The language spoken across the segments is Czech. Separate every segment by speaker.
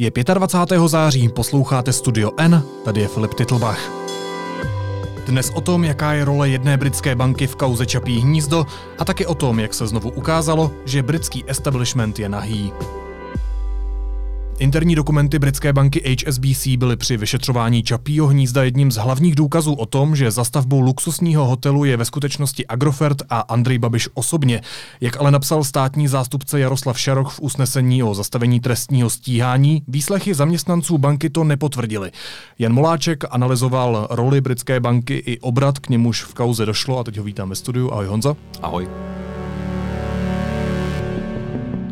Speaker 1: Je 25. září, posloucháte Studio N, tady je Filip Titlbach. Dnes o tom, jaká je role jedné britské banky v kauze Čapí hnízdo a taky o tom, jak se znovu ukázalo, že britský establishment je nahý. Interní dokumenty britské banky HSBC byly při vyšetřování Čapího hnízda jedním z hlavních důkazů o tom, že za stavbou luxusního hotelu je ve skutečnosti Agrofert a Andrej Babiš osobně. Jak ale napsal státní zástupce Jaroslav Šaroch v usnesení o zastavení trestního stíhání, výslechy zaměstnanců banky to nepotvrdili. Jan Moláček analyzoval roli britské banky i obrat, k němuž v kauze došlo a teď ho vítám ve studiu. Ahoj Honza.
Speaker 2: Ahoj.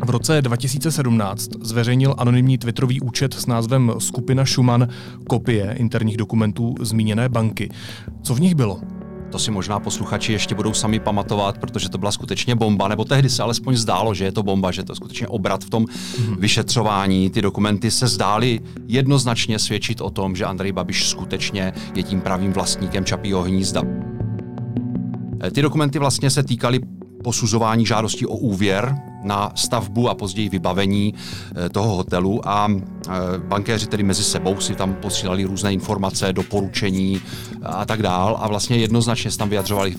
Speaker 1: V roce 2017 zveřejnil anonymní twitterový účet s názvem Skupina Schumann kopie interních dokumentů zmíněné banky. Co v nich bylo?
Speaker 2: To si možná posluchači ještě budou sami pamatovat, protože to byla skutečně bomba, nebo tehdy se alespoň zdálo, že je to bomba, že to je skutečně obrat v tom hmm. vyšetřování. Ty dokumenty se zdály jednoznačně svědčit o tom, že Andrej Babiš skutečně je tím pravým vlastníkem Čapího hnízda. Eh, ty dokumenty vlastně se týkaly posuzování žádostí o úvěr na stavbu a později vybavení eh, toho hotelu a eh, bankéři tedy mezi sebou si tam posílali různé informace, doporučení a tak dál a vlastně jednoznačně se tam vyjadřovali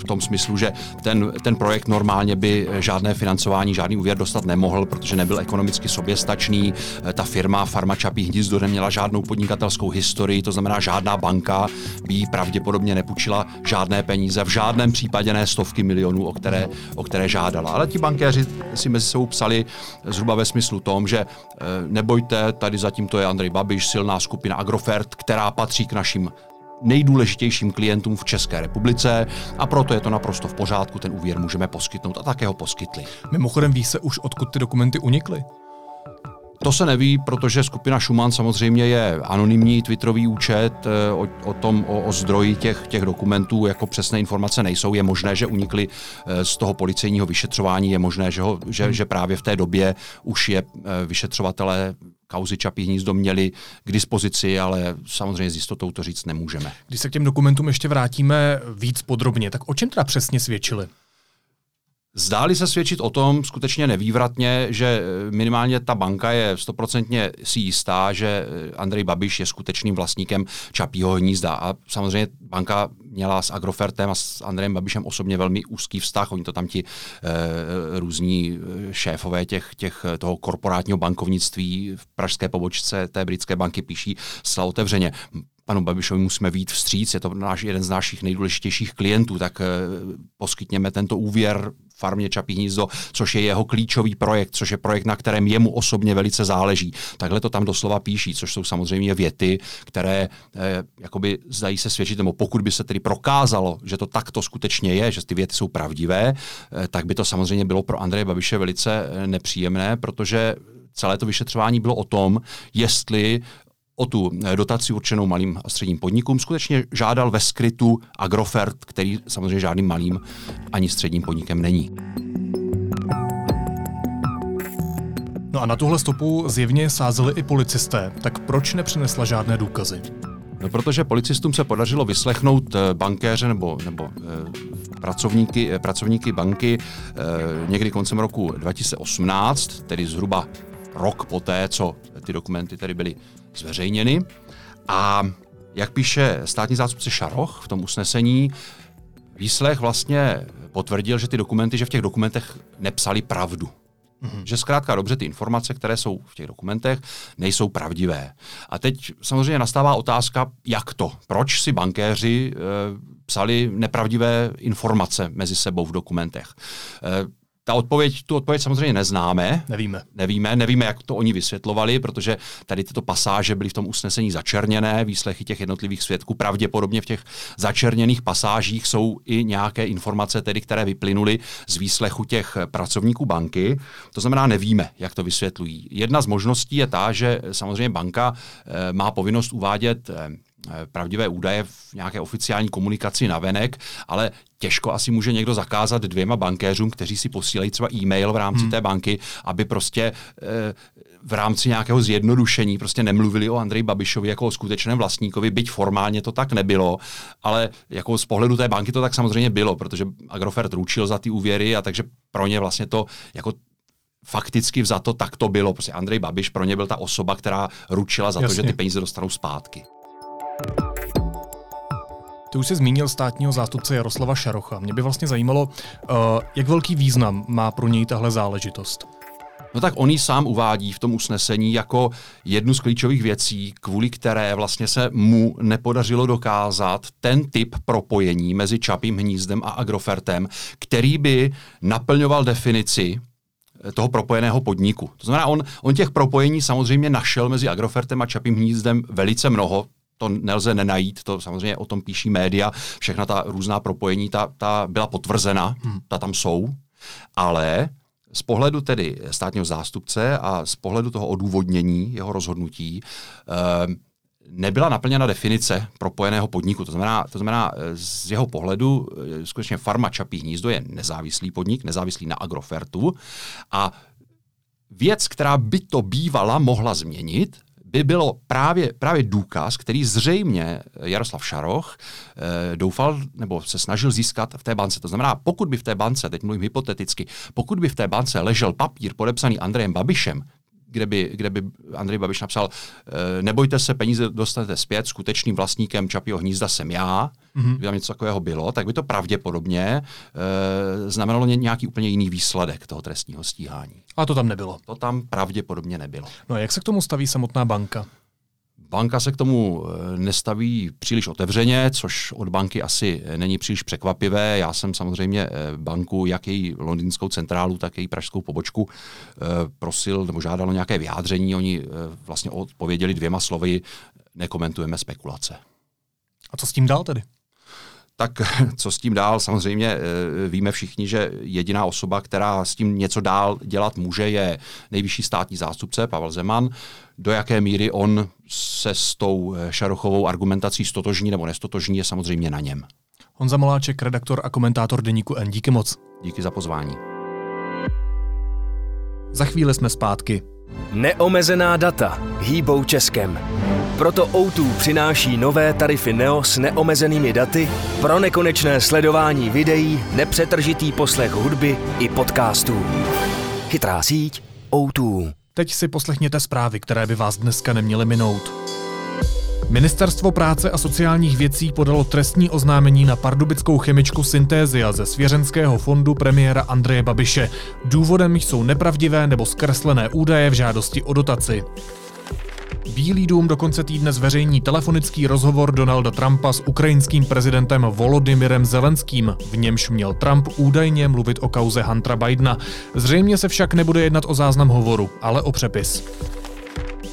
Speaker 2: v tom smyslu, že ten, ten projekt normálně by žádné financování, žádný úvěr dostat nemohl, protože nebyl ekonomicky soběstačný. Eh, ta firma Farma Čapí hnízdo neměla žádnou podnikatelskou historii, to znamená žádná banka by jí pravděpodobně nepůjčila žádné peníze, v žádném případě ne stovky milionů, o které, o které žádala. Ale ti bankéři si mezi sebou psali zhruba ve smyslu tom, že eh, nebojte, tady zatím to je Andrej Babiš, silná skupina Agrofert, která patří k našim nejdůležitějším klientům v České republice a proto je to naprosto v pořádku, ten úvěr můžeme poskytnout a také ho poskytli.
Speaker 1: Mimochodem ví se už, odkud ty dokumenty unikly?
Speaker 2: To se neví, protože skupina Schumann samozřejmě je anonymní twitterový účet, eh, o, o tom, o, o zdroji těch, těch dokumentů jako přesné informace nejsou. Je možné, že unikly eh, z toho policejního vyšetřování, je možné, že, ho, že, hmm. že právě v té době už je eh, vyšetřovatelé kauzy Čapí hnízdo měli k dispozici, ale samozřejmě s jistotou to říct nemůžeme.
Speaker 1: Když se k těm dokumentům ještě vrátíme víc podrobně, tak o čem teda přesně svědčili?
Speaker 2: Zdáli se svědčit o tom skutečně nevývratně, že eh, minimálně ta banka je stoprocentně si jistá, že eh, Andrej Babiš je skutečným vlastníkem Čapího hnízda. A samozřejmě banka měla s Agrofertem a s Andrejem Babišem osobně velmi úzký vztah. Oni to tam ti e, různí šéfové těch, těch, toho korporátního bankovnictví v pražské pobočce té britské banky píší zcela otevřeně panu Babišovi musíme vít vstříc, je to náš, jeden z našich nejdůležitějších klientů, tak e, poskytněme tento úvěr farmě Čapí hnízdo, což je jeho klíčový projekt, což je projekt, na kterém jemu osobně velice záleží. Takhle to tam doslova píší, což jsou samozřejmě věty, které eh, jakoby zdají se svědčit, nebo pokud by se tedy prokázalo, že to takto skutečně je, že ty věty jsou pravdivé, eh, tak by to samozřejmě bylo pro Andreje Babiše velice eh, nepříjemné, protože celé to vyšetřování bylo o tom, jestli o tu eh, dotaci určenou malým a středním podnikům skutečně žádal ve skrytu Agrofert, který samozřejmě žádným malým ani středním podnikem není.
Speaker 1: No a na tuhle stopu zjevně sázeli i policisté, tak proč nepřinesla žádné důkazy?
Speaker 2: No, protože policistům se podařilo vyslechnout eh, bankéře nebo, nebo eh, pracovníky, pracovníky banky někdy koncem roku 2018, tedy zhruba rok poté, co ty dokumenty tedy byly zveřejněny. A jak píše státní zástupce Šaroch v tom usnesení, výslech vlastně potvrdil, že ty dokumenty, že v těch dokumentech nepsali pravdu. Mm-hmm. Že zkrátka dobře ty informace, které jsou v těch dokumentech, nejsou pravdivé. A teď samozřejmě nastává otázka, jak to? Proč si bankéři e, psali nepravdivé informace mezi sebou v dokumentech? E, ta odpověď, tu odpověď samozřejmě neznáme.
Speaker 1: Nevíme.
Speaker 2: Nevíme, nevíme, jak to oni vysvětlovali, protože tady tyto pasáže byly v tom usnesení začerněné, výslechy těch jednotlivých svědků. Pravděpodobně v těch začerněných pasážích jsou i nějaké informace, tedy, které vyplynuly z výslechu těch pracovníků banky. To znamená, nevíme, jak to vysvětlují. Jedna z možností je ta, že samozřejmě banka e, má povinnost uvádět e, pravdivé údaje v nějaké oficiální komunikaci na venek, ale těžko asi může někdo zakázat dvěma bankéřům, kteří si posílají třeba e-mail v rámci hmm. té banky, aby prostě e, v rámci nějakého zjednodušení prostě nemluvili o Andreji Babišovi jako o skutečném vlastníkovi, byť formálně to tak nebylo, ale jako z pohledu té banky to tak samozřejmě bylo, protože Agrofert ručil za ty úvěry a takže pro ně vlastně to jako fakticky vzato tak to bylo. Prostě Andrej Babiš pro ně byl ta osoba, která ručila za Jasně. to, že ty peníze dostanou zpátky.
Speaker 1: Ty už jsi zmínil státního zástupce Jaroslava Šarocha. Mě by vlastně zajímalo, uh, jak velký význam má pro něj tahle záležitost.
Speaker 2: No tak on ji sám uvádí v tom usnesení jako jednu z klíčových věcí, kvůli které vlastně se mu nepodařilo dokázat ten typ propojení mezi Čapím hnízdem a Agrofertem, který by naplňoval definici toho propojeného podniku. To znamená, on, on těch propojení samozřejmě našel mezi Agrofertem a Čapím hnízdem velice mnoho, to nelze nenajít, to samozřejmě o tom píší média, všechna ta různá propojení, ta, ta byla potvrzena, hmm. ta tam jsou, ale z pohledu tedy státního zástupce a z pohledu toho odůvodnění jeho rozhodnutí eh, nebyla naplněna definice propojeného podniku. To znamená, to znamená z jeho pohledu eh, skutečně farma Čapí hnízdo je nezávislý podnik, nezávislý na Agrofertu a věc, která by to bývala mohla změnit, by bylo právě, právě důkaz, který zřejmě Jaroslav Šaroch e, doufal nebo se snažil získat v té bance. To znamená, pokud by v té bance, teď mluvím hypoteticky, pokud by v té bance ležel papír podepsaný Andrejem Babišem, kde by, kde by Andrej Babiš napsal, e, nebojte se, peníze dostanete zpět, skutečným vlastníkem Čapího hnízda jsem já, mm-hmm. kdyby tam něco takového bylo, tak by to pravděpodobně e, znamenalo nějaký úplně jiný výsledek toho trestního stíhání.
Speaker 1: A to tam nebylo.
Speaker 2: To tam pravděpodobně nebylo.
Speaker 1: No a jak se k tomu staví samotná banka?
Speaker 2: Banka se k tomu eh, nestaví příliš otevřeně, což od banky asi není příliš překvapivé. Já jsem samozřejmě eh, banku, jak její londýnskou centrálu, tak její pražskou pobočku eh, prosil nebo žádal o nějaké vyjádření. Oni vlastně odpověděli dvěma slovy, nekomentujeme spekulace.
Speaker 1: A co s tím dál tedy?
Speaker 2: Tak co s tím dál? Samozřejmě eh, víme všichni, že jediná osoba, která s tím něco dál dělat může, je nejvyšší státní zástupce Pavel Zeman. Do jaké míry on se s tou eh, Šarochovou argumentací stotožní nebo nestotožní, je samozřejmě na něm.
Speaker 1: Honza Maláček, redaktor a komentátor Deníku N. Díky moc.
Speaker 2: Díky za pozvání.
Speaker 1: Za chvíli jsme zpátky.
Speaker 3: Neomezená data hýbou Českem. Proto O2 přináší nové tarify Neo s neomezenými daty pro nekonečné sledování videí, nepřetržitý poslech hudby i podcastů. Chytrá síť O2.
Speaker 1: Teď si poslechněte zprávy, které by vás dneska neměly minout. Ministerstvo práce a sociálních věcí podalo trestní oznámení na pardubickou chemičku Syntézia ze svěřenského fondu premiéra Andreje Babiše. Důvodem jsou nepravdivé nebo zkreslené údaje v žádosti o dotaci. Bílý dům do konce týdne zveřejní telefonický rozhovor Donalda Trumpa s ukrajinským prezidentem Volodymyrem Zelenským. V němž měl Trump údajně mluvit o kauze Huntera Bidena. Zřejmě se však nebude jednat o záznam hovoru, ale o přepis.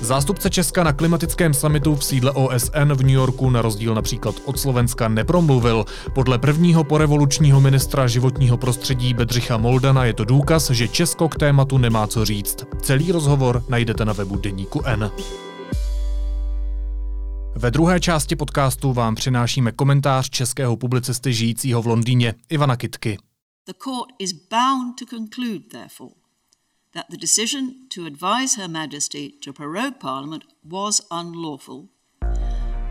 Speaker 1: Zástupce Česka na klimatickém summitu v sídle OSN v New Yorku na rozdíl například od Slovenska nepromluvil. Podle prvního porevolučního ministra životního prostředí Bedřicha Moldana je to důkaz, že Česko k tématu nemá co říct. Celý rozhovor najdete na webu Deníku N. Ve druhé části podcastu vám přinášíme komentář českého publicisty žijícího v Londýně Ivana Kitky. The court is bound to conclude, therefore, that the decision to advise Her Majesty to prorogue Parliament was unlawful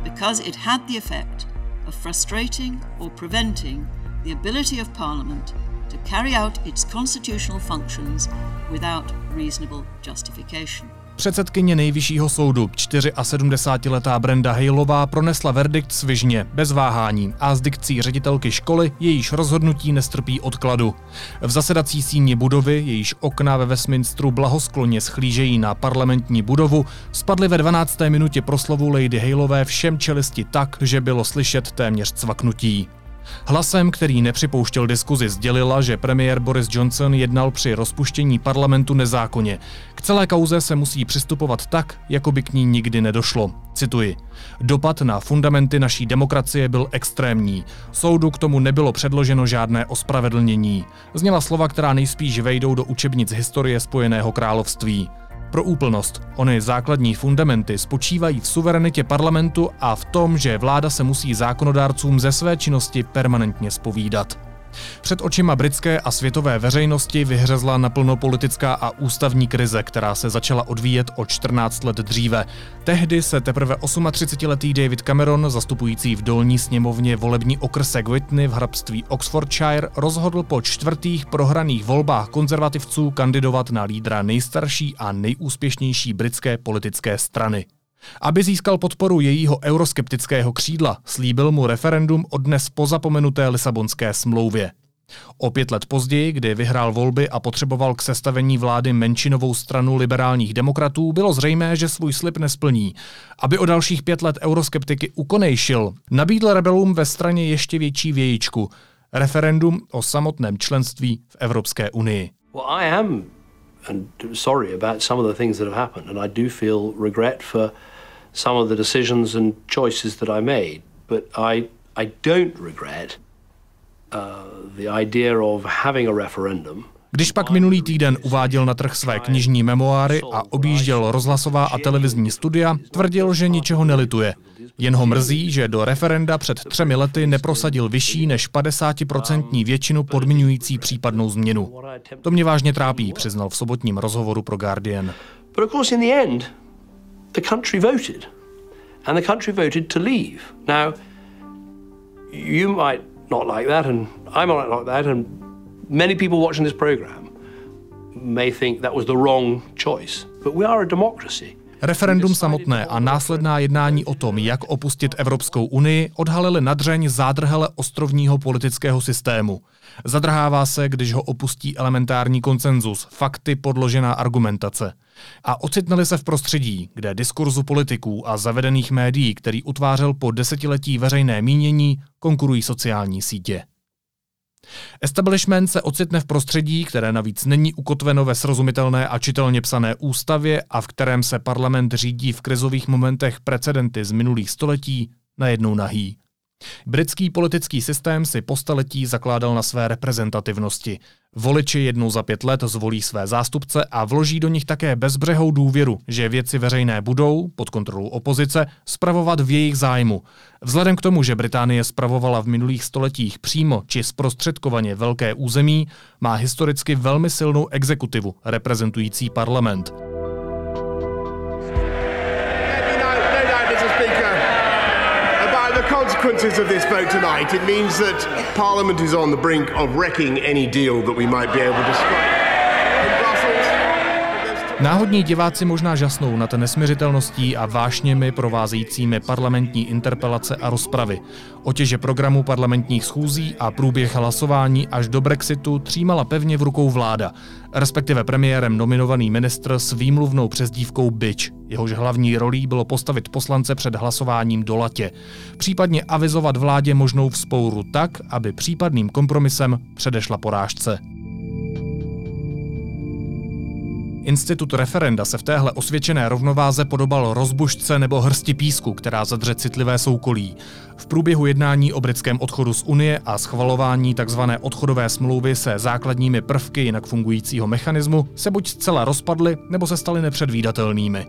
Speaker 1: because it had the effect of frustrating or preventing the ability of Parliament to carry out its constitutional functions without reasonable justification. Předsedkyně nejvyššího soudu, 74-letá Brenda Hejlová, pronesla verdikt svižně, bez váhání a s dikcí ředitelky školy jejíž rozhodnutí nestrpí odkladu. V zasedací síni budovy, jejíž okna ve Westminsteru blahoskloně schlížejí na parlamentní budovu, spadly ve 12. minutě proslovu Lady Hejlové všem čelisti tak, že bylo slyšet téměř cvaknutí. Hlasem, který nepřipouštěl diskuzi, sdělila, že premiér Boris Johnson jednal při rozpuštění parlamentu nezákonně. K celé kauze se musí přistupovat tak, jako by k ní nikdy nedošlo. Cituji. Dopad na fundamenty naší demokracie byl extrémní. Soudu k tomu nebylo předloženo žádné ospravedlnění. Zněla slova, která nejspíš vejdou do učebnic historie Spojeného království. Pro úplnost, ony základní fundamenty spočívají v suverenitě parlamentu a v tom, že vláda se musí zákonodárcům ze své činnosti permanentně spovídat. Před očima britské a světové veřejnosti vyhřezla naplno politická a ústavní krize, která se začala odvíjet o 14 let dříve. Tehdy se teprve 38-letý David Cameron, zastupující v dolní sněmovně volební okrsek Whitney v hrabství Oxfordshire, rozhodl po čtvrtých prohraných volbách konzervativců kandidovat na lídra nejstarší a nejúspěšnější britské politické strany. Aby získal podporu jejího euroskeptického křídla, slíbil mu referendum o dnes pozapomenuté Lisabonské smlouvě. O pět let později, kdy vyhrál volby a potřeboval k sestavení vlády menšinovou stranu liberálních demokratů, bylo zřejmé, že svůj slib nesplní. Aby o dalších pět let euroskeptiky ukonejšil, nabídl rebelům ve straně ještě větší vějičku – referendum o samotném členství v Evropské unii.
Speaker 4: Well, I am and sorry about some of the things that have happened, and I do feel regret for some of the decisions and choices that I made. But I, I don't regret uh, the idea of having a referendum
Speaker 1: Když pak minulý týden uváděl na trh své knižní memoáry a objížděl rozhlasová a televizní studia, tvrdil, že ničeho nelituje. Jen ho mrzí, že do referenda před třemi lety neprosadil vyšší než 50% většinu podmiňující případnou změnu. To mě vážně trápí, přiznal v sobotním rozhovoru pro Guardian.
Speaker 4: But of course in the end, the country voted. And the country voted to leave. Now, you might not like that, and I might not like that, and many people watching this program may think that was the wrong choice. But we are a democracy.
Speaker 1: Referendum samotné a následná jednání o tom, jak opustit Evropskou unii, odhalily nadřeň zádrhele ostrovního politického systému. Zadrhává se, když ho opustí elementární konsenzus, fakty podložená argumentace. A ocitnuli se v prostředí, kde diskurzu politiků a zavedených médií, který utvářel po desetiletí veřejné mínění, konkurují sociální sítě. Establishment se ocitne v prostředí, které navíc není ukotveno ve srozumitelné a čitelně psané ústavě a v kterém se parlament řídí v krizových momentech precedenty z minulých století, najednou nahý. Britský politický systém si po staletí zakládal na své reprezentativnosti. Voliči jednou za pět let zvolí své zástupce a vloží do nich také bezbřehou důvěru, že věci veřejné budou, pod kontrolou opozice, spravovat v jejich zájmu. Vzhledem k tomu, že Británie spravovala v minulých stoletích přímo či zprostředkovaně velké území, má historicky velmi silnou exekutivu reprezentující parlament – consequences of this vote tonight, it means that Parliament is on the brink of wrecking any deal that we might be able to strike. Náhodní diváci možná žasnou nad nesměřitelností a vášněmi provázejícími parlamentní interpelace a rozpravy. Otěže programu parlamentních schůzí a průběh hlasování až do Brexitu třímala pevně v rukou vláda, respektive premiérem nominovaný ministr s výmluvnou přezdívkou Bitch. Jehož hlavní rolí bylo postavit poslance před hlasováním do latě, případně avizovat vládě možnou vzpouru tak, aby případným kompromisem předešla porážce. Institut referenda se v téhle osvědčené rovnováze podobal rozbušce nebo hrsti písku, která zadře citlivé soukolí. V průběhu jednání o britském odchodu z Unie a schvalování tzv. odchodové smlouvy se základními prvky jinak fungujícího mechanismu se buď zcela rozpadly, nebo se staly nepředvídatelnými.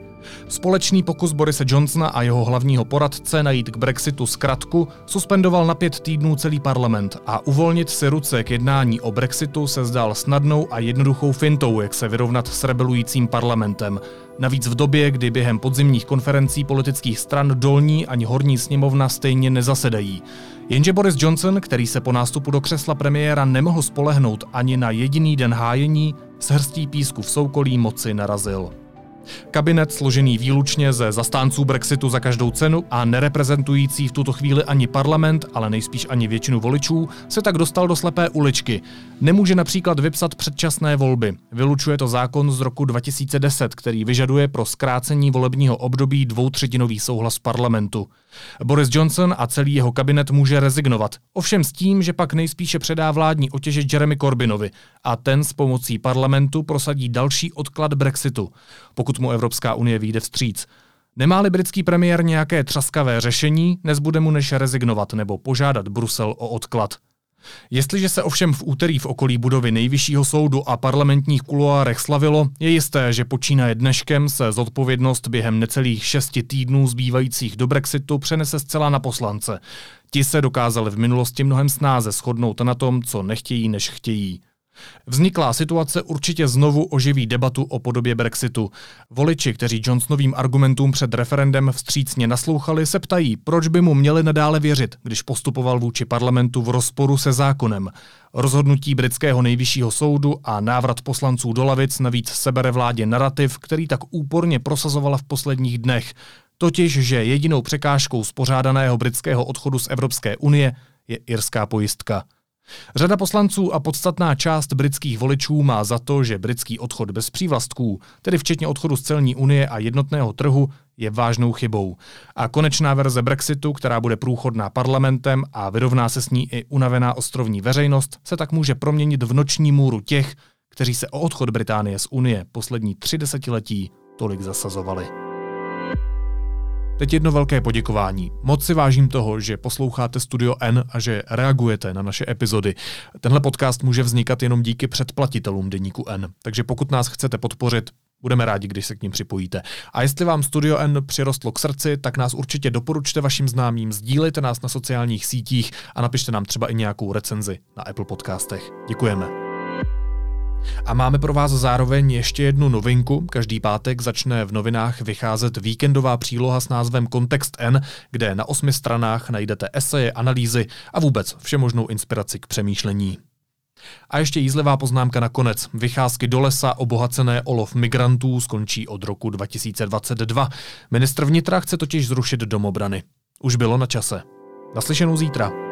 Speaker 1: Společný pokus Borise Johnsona a jeho hlavního poradce najít k Brexitu zkratku suspendoval na pět týdnů celý parlament a uvolnit si ruce k jednání o Brexitu se zdál snadnou a jednoduchou fintou, jak se vyrovnat s rebelujícím parlamentem. Navíc v době, kdy během podzimních konferencí politických stran dolní ani horní sněmovna stejně nezasedají. Jenže Boris Johnson, který se po nástupu do křesla premiéra nemohl spolehnout ani na jediný den hájení, s hrstí písku v soukolí moci narazil. Kabinet složený výlučně ze zastánců Brexitu za každou cenu a nereprezentující v tuto chvíli ani parlament, ale nejspíš ani většinu voličů, se tak dostal do slepé uličky. Nemůže například vypsat předčasné volby. Vylučuje to zákon z roku 2010, který vyžaduje pro zkrácení volebního období dvoutřetinový souhlas parlamentu. Boris Johnson a celý jeho kabinet může rezignovat, ovšem s tím, že pak nejspíše předá vládní otěže Jeremy Corbynovi a ten s pomocí parlamentu prosadí další odklad Brexitu, pokud mu Evropská unie vyjde vstříc. Nemá-li britský premiér nějaké třaskavé řešení, nezbude mu než rezignovat nebo požádat Brusel o odklad. Jestliže se ovšem v úterý v okolí budovy nejvyššího soudu a parlamentních kuloárech slavilo, je jisté, že počínaje dneškem se zodpovědnost během necelých šesti týdnů zbývajících do Brexitu přenese zcela na poslance. Ti se dokázali v minulosti mnohem snáze shodnout na tom, co nechtějí, než chtějí. Vzniklá situace určitě znovu oživí debatu o podobě Brexitu. Voliči, kteří Johnsonovým argumentům před referendem vstřícně naslouchali, se ptají, proč by mu měli nadále věřit, když postupoval vůči parlamentu v rozporu se zákonem. Rozhodnutí britského nejvyššího soudu a návrat poslanců do lavic navíc sebere vládě narrativ, který tak úporně prosazovala v posledních dnech. Totiž, že jedinou překážkou spořádaného britského odchodu z Evropské unie je irská pojistka. Řada poslanců a podstatná část britských voličů má za to, že britský odchod bez přívlastků, tedy včetně odchodu z celní unie a jednotného trhu, je vážnou chybou. A konečná verze Brexitu, která bude průchodná parlamentem a vyrovná se s ní i unavená ostrovní veřejnost, se tak může proměnit v noční můru těch, kteří se o odchod Británie z Unie poslední tři desetiletí tolik zasazovali. Teď jedno velké poděkování. Moc si vážím toho, že posloucháte Studio N a že reagujete na naše epizody. Tenhle podcast může vznikat jenom díky předplatitelům Deníku N, takže pokud nás chcete podpořit, Budeme rádi, když se k ním připojíte. A jestli vám Studio N přirostlo k srdci, tak nás určitě doporučte vašim známým, sdílejte nás na sociálních sítích a napište nám třeba i nějakou recenzi na Apple podcastech. Děkujeme. A máme pro vás zároveň ještě jednu novinku. Každý pátek začne v novinách vycházet víkendová příloha s názvem Kontext N, kde na osmi stranách najdete eseje, analýzy a vůbec všemožnou inspiraci k přemýšlení. A ještě jízlivá poznámka na konec. Vycházky do lesa obohacené olov migrantů skončí od roku 2022. Ministr vnitra chce totiž zrušit domobrany. Už bylo na čase. Naslyšenou zítra.